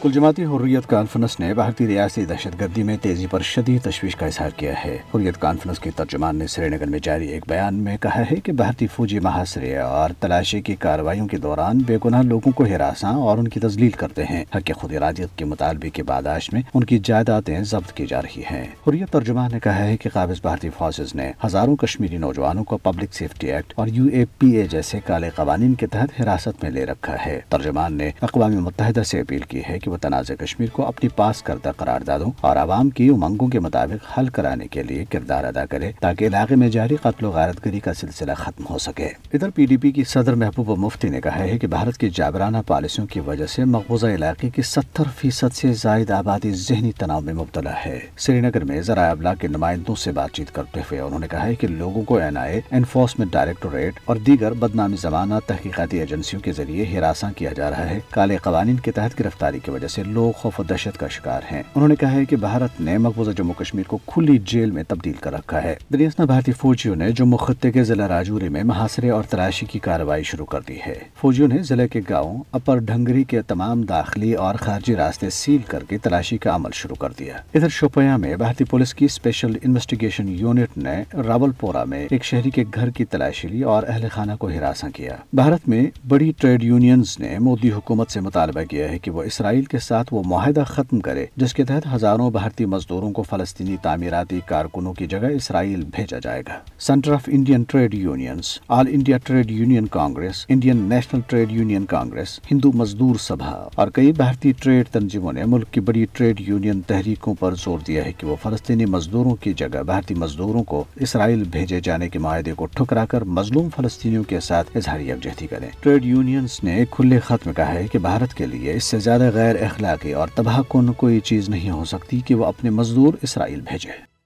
کل جماعتی حریت کانفرنس نے بھارتی ریاستی دہشت گردی میں تیزی پر شدید تشویش کا اظہار کیا ہے۔ حریت کانفرنس کی ترجمان نے سری نگر میں جاری ایک بیان میں کہا ہے کہ بھارتی فوجی محاصرے اور تلاشی کی کارروائیوں کے دوران بے گناہ لوگوں کو ہراساں اور ان کی تزلیل کرتے ہیں۔ حق خود ارادیت کے مطالبے کے باداشت میں ان کی جائیدادیں ضبط کی جا رہی ہیں۔ حریت ترجمان نے کہا ہے کہ قابض بھارتی فورسز نے ہزاروں کشمیری نوجوانوں کو پبلک سیفٹی ایکٹ اور یو اے پی اے جیسے کالے قوانین کے تحت حراست میں لے رکھا ہے۔ ترجمان نے اقوام متحدہ سے اپیل کی ہے کہ وہ تنازع کشمیر کو اپنی پاس کردہ قراردادوں اور عوام کی امنگوں کے مطابق حل کرانے کے لیے کردار ادا کرے تاکہ علاقے میں جاری قتل و غارت گری کا سلسلہ ختم ہو سکے۔ ادھر پی ڈی پی کی صدر محبوب مفتی نے کہا ہے کہ بھارت کی جابرانہ پالیسیوں کی وجہ سے مقبوضہ علاقے کی ستر فیصد سے زائد آبادی ذہنی تناؤ میں مبتلا ہے۔ سری نگر میں ذرائع ابلاغ کے نمائندوں سے بات چیت کرتے ہوئے انہوں نے کہا ہے کہ لوگوں کو این آئی انفورسمنٹ ڈائریکٹوریٹ اور دیگر بدنامی زمانہ تحقیقاتی ایجنسیوں کے ذریعے ہراساں کیا جا رہا ہے۔ کالے قوانین کے تحت گرفتاری کی وجہ سے لوگ خوف و دہشت کا شکار ہیں۔ انہوں نے کہا ہے کہ بھارت نے مقبوضہ جموں کشمیر کو کھلی جیل میں تبدیل کر رکھا ہے۔ دریاسنا بھارتی فوجیوں نے جموں خطے کے ضلع راجوری میں محاصرے اور تلاشی کی کارروائی شروع کر دی ہے۔ فوجیوں نے ضلع کے گاؤں، اپر ڈھنگری کے تمام داخلی اور خارجی راستے سیل کر کے تلاشی کا عمل شروع کر دیا۔ ادھر شوپیا میں بھارتی پولیس کی اسپیشل انویسٹیگیشن یونٹ نے راول پورا میں ایک شہری کے گھر کی تلاشی لی اور اہل خانہ کو ہراساں کیا۔ بھارت میں بڑی ٹریڈ یونینز نے مودی حکومت سے مطالبہ کیا ہے کہ وہ اسرائیل کے ساتھ وہ معاہدہ ختم کرے، جس کے تحت ہزاروں بھارتی مزدوروں کو فلسطینی تعمیراتی کارکنوں کی جگہ اسرائیل بھیجا جائے گا۔ Centre of Indian trade unions, all India trade union Congress, Indian national trade union Congress, Hindu Mazdoor Sabha اور کئی بھارتی ٹریڈ تنظیموں نے ملک کی بڑی ٹریڈ یونین تحریکوں پر زور دیا ہے کہ وہ فلسطینی مزدوروں کی جگہ بھارتی مزدوروں کو اسرائیل بھیجے جانے کے معاہدے کو ٹھکرا کر مظلوم فلسطینیوں کے ساتھ اظہار یکجہتی کریں۔ ٹریڈ یونینز نے کھلے خط میں کہا ہے کہ بھارت کے لیے اس سے زیادہ غیر غیر اخلاقی اور تباہ کن کوئی چیز نہیں ہو سکتی کہ وہ اپنے مزدور اسرائیل بھیجے۔